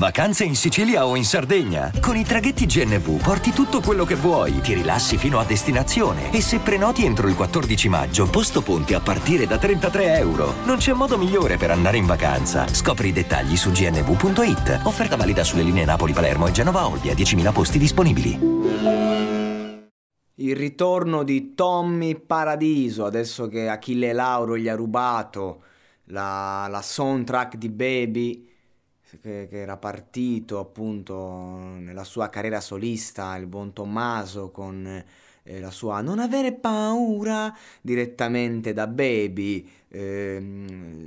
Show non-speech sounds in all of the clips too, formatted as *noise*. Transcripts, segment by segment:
Vacanze in Sicilia o in Sardegna? Con i traghetti GNV porti tutto quello che vuoi, ti rilassi fino a destinazione e se prenoti entro il 14 maggio, posto ponti a partire da 33 euro. Non c'è modo migliore per andare in vacanza. Scopri i dettagli su gnv.it. Offerta valida sulle linee Napoli-Palermo e Genova-Olbia, 10.000 posti disponibili. Il ritorno di Tommy Paradiso, adesso che Achille Lauro gli ha rubato la, la soundtrack di Baby che, che, era partito appunto nella sua carriera solista, il buon Tommaso con eh, la sua Non avere paura direttamente da Baby, eh,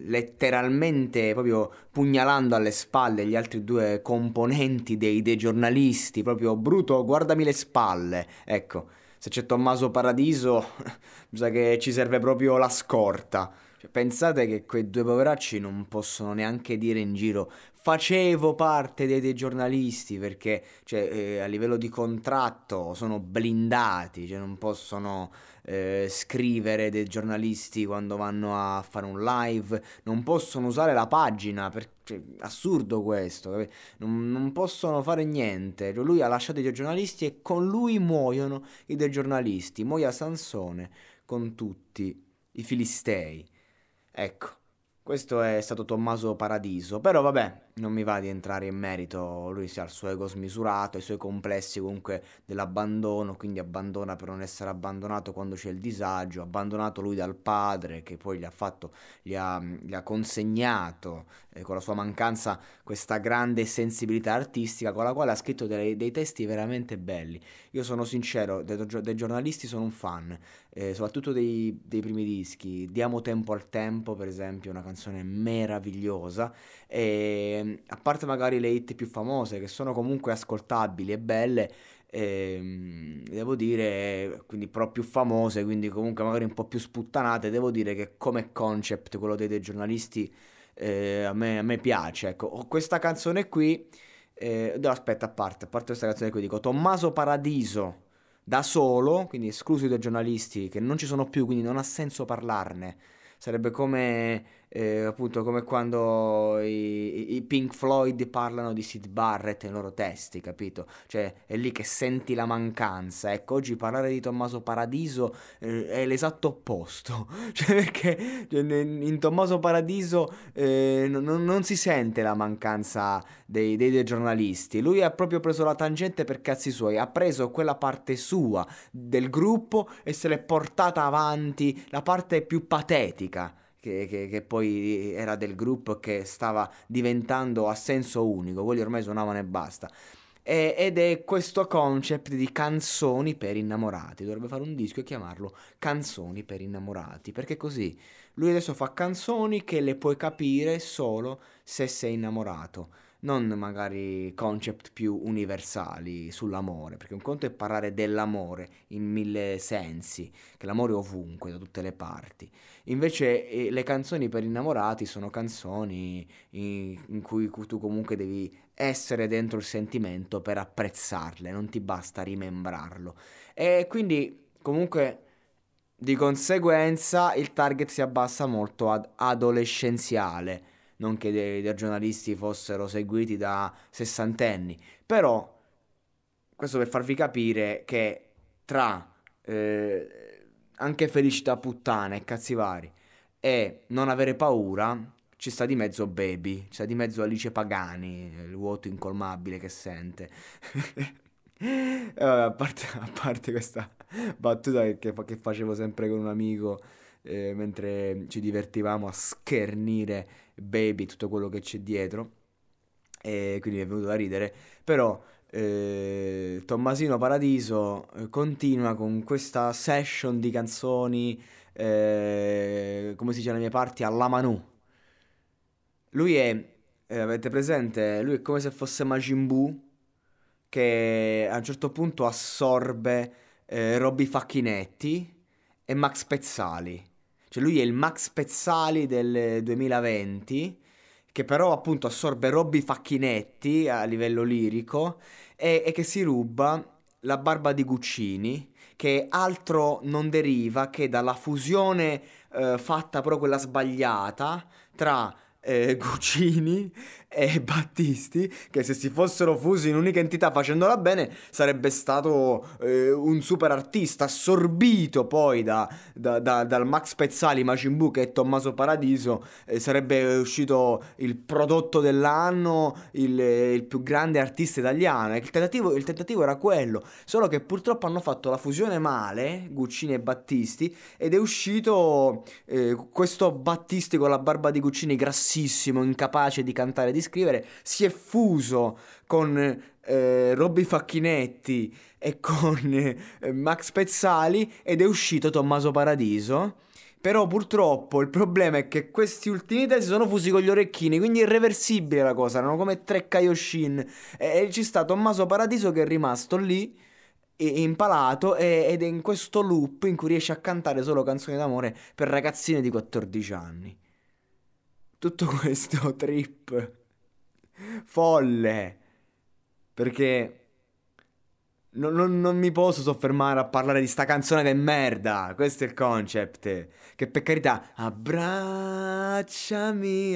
letteralmente proprio pugnalando alle spalle gli altri due componenti dei, dei giornalisti, proprio Bruto, guardami le spalle, ecco. Se c'è Tommaso Paradiso, *laughs* mi sa che ci serve proprio la scorta. Cioè, pensate che quei due poveracci non possono neanche dire in giro facevo parte dei, dei giornalisti perché cioè, eh, a livello di contratto sono blindati, cioè non possono eh, scrivere dei giornalisti quando vanno a fare un live, non possono usare la pagina, per, cioè, assurdo questo, non, non, possono fare niente, lui ha lasciato i giornalisti e con lui muoiono i dei giornalisti, muoia Sansone con tutti i filistei. Ecco, questo è stato Tommaso Paradiso, però vabbè, non mi va di entrare in merito, lui ha il suo ego smisurato, i suoi complessi comunque dell'abbandono, quindi abbandona per non essere abbandonato quando c'è il disagio, abbandonato lui dal padre che poi gli ha fatto, gli ha, gli ha consegnato eh, con la sua mancanza questa grande sensibilità artistica con la quale ha scritto dei, dei testi veramente belli. Io sono sincero, dei, dei giornalisti sono un fan, eh, soprattutto dei, dei, primi dischi. Diamo tempo al tempo, per esempio, una canzone meravigliosa. E, a parte magari le hit più famose, che sono comunque ascoltabili e belle, eh, devo dire, quindi però più famose, quindi comunque magari un po' più sputtanate, devo dire che come concept, quello dei, dei giornalisti, eh, a, me, a, me, piace. Ecco, questa canzone qui... Eh, no, aspetta, a parte, a parte questa canzone qui, dico Tommaso Paradiso da solo, quindi esclusi dai giornalisti che non ci sono più, quindi non ha senso parlarne. Sarebbe come eh, appunto come quando i, i, Pink Floyd parlano di Sid Barrett nei loro testi, capito? Cioè è lì che senti la mancanza. Ecco, oggi parlare di Tommaso Paradiso eh, è l'esatto opposto. *laughs* Cioè perché cioè, in Tommaso Paradiso eh, non, non, si sente la mancanza dei, dei, dei giornalisti. Lui ha proprio preso la tangente per cazzi suoi, ha preso quella parte sua del gruppo e se l'è portata avanti, la parte più patetica che, che, che, poi era del gruppo che stava diventando a senso unico, quelli ormai suonavano e basta. E, ed è questo concept di canzoni per innamorati. Dovrebbe fare un disco e chiamarlo Canzoni per innamorati, perché così lui adesso fa canzoni che le puoi capire solo se sei innamorato non magari concept più universali sull'amore, perché un conto è parlare dell'amore in mille sensi, che l'amore è ovunque, da tutte le parti. Invece eh, le canzoni per innamorati sono canzoni in, in cui tu comunque devi essere dentro il sentimento per apprezzarle, non ti basta rimembrarlo. E quindi comunque di conseguenza il target si abbassa molto ad adolescenziale non che dei, dei giornalisti fossero seguiti da sessantenni, però questo per farvi capire che tra eh, anche felicità puttana e cazzi vari e non avere paura ci sta di mezzo Baby, ci sta di mezzo Alice Pagani, il vuoto incolmabile che sente. vabbè, *laughs* a, parte, a parte questa battuta che, che facevo sempre con un amico eh, mentre ci divertivamo a schernire Baby, tutto quello che c'è dietro, e quindi mi è venuto da ridere, però eh, Tommasino Paradiso eh, continua con questa session di canzoni, eh, come si dice nelle mie parti, alla Manu. Lui è eh, avete presente? Lui è come se fosse Majin Buu che a un certo punto assorbe eh, Robby Facchinetti e Max Pezzali. Cioè lui è il Max Pezzali del 2020 che però appunto assorbe Robby Facchinetti a livello lirico e, e che si ruba la barba di Guccini che altro non deriva che dalla fusione eh, fatta però quella sbagliata tra eh, *laughs* Guccini e *laughs* Battisti, che se si fossero fusi in un'unica entità facendola bene, sarebbe stato eh, un super artista, assorbito poi da, da, da, dal Max Pezzali, Macin Buu e Tommaso Paradiso, eh, sarebbe uscito il prodotto dell'anno, il, il, più grande artista italiano. Il tentativo, il tentativo era quello, solo che purtroppo hanno fatto la fusione male, Guccini e Battisti, ed è uscito eh, questo Battisti con la barba di Guccini grassissimo, incapace di cantare di scrivere, si è fuso con eh, Robby Facchinetti e con eh, Max Pezzali ed è uscito Tommaso Paradiso. Però purtroppo il problema è che questi ultimi tre si sono fusi con gli orecchini, quindi è irreversibile la cosa, erano come tre Kaioshin. E, e ci sta Tommaso Paradiso che è rimasto lì impalato ed è in questo loop in cui riesce a cantare solo canzoni d'amore per ragazzine di 14 anni. Tutto questo trip folle. Perché non, non, non, mi posso soffermare a parlare di sta canzone de merda. Questo è il concept. Che per carità, abbracciami.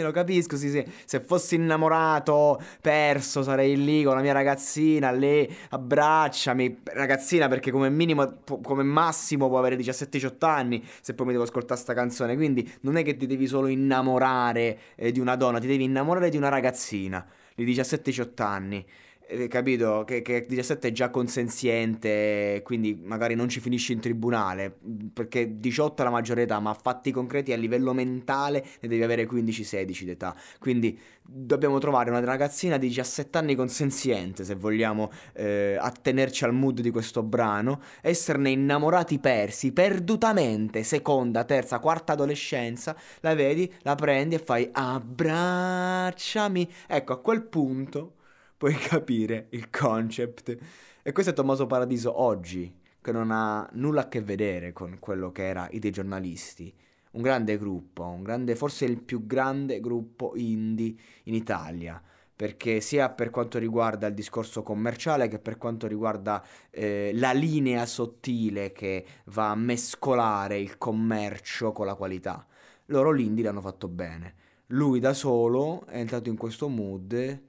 Lo capisco, sì, sì. Se fossi innamorato, perso, sarei lì con la mia ragazzina. Lì, abbracciami. Ragazzina, perché come minimo, come massimo può avere 17-18 anni. Se poi mi devo ascoltare sta canzone. Quindi non è che ti devi solo innamorare eh, di una donna, ti devi innamorare di una ragazzina di 17-18 anni. Eh, capito? Che, che 17 è già consenziente, quindi magari non ci finisci in tribunale, perché 18 è la maggiore età, ma fatti concreti a livello mentale ne devi avere 15-16 d'età. Quindi dobbiamo trovare una ragazzina di 17 anni consenziente, se vogliamo eh, attenerci al mood di questo brano, esserne innamorati persi, perdutamente, seconda, terza, quarta adolescenza, la vedi, la prendi e fai abbracciami. Ecco, a quel punto puoi capire il concept. E questo è Tommaso Paradiso oggi, che non ha nulla a che vedere con quello che era i dei giornalisti. Un grande gruppo, un grande, forse il più grande gruppo indie in Italia perché sia per quanto riguarda il discorso commerciale che per quanto riguarda eh, la linea sottile che va a mescolare il commercio con la qualità. Loro l'indie l'hanno fatto bene. Lui da solo è entrato in questo mood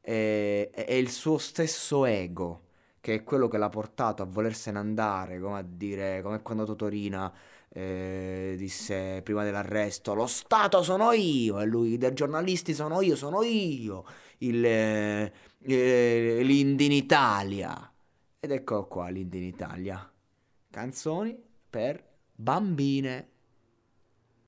è, è il suo stesso ego, che è quello che l'ha portato a volersene andare, come a dire, come quando Totorina eh, disse prima dell'arresto, lo Stato sono io, e lui, i giornalisti sono io, sono io, il, eh, eh, l'Indie in Italia. Ed ecco qua l'Indie in Italia. Canzoni per bambine.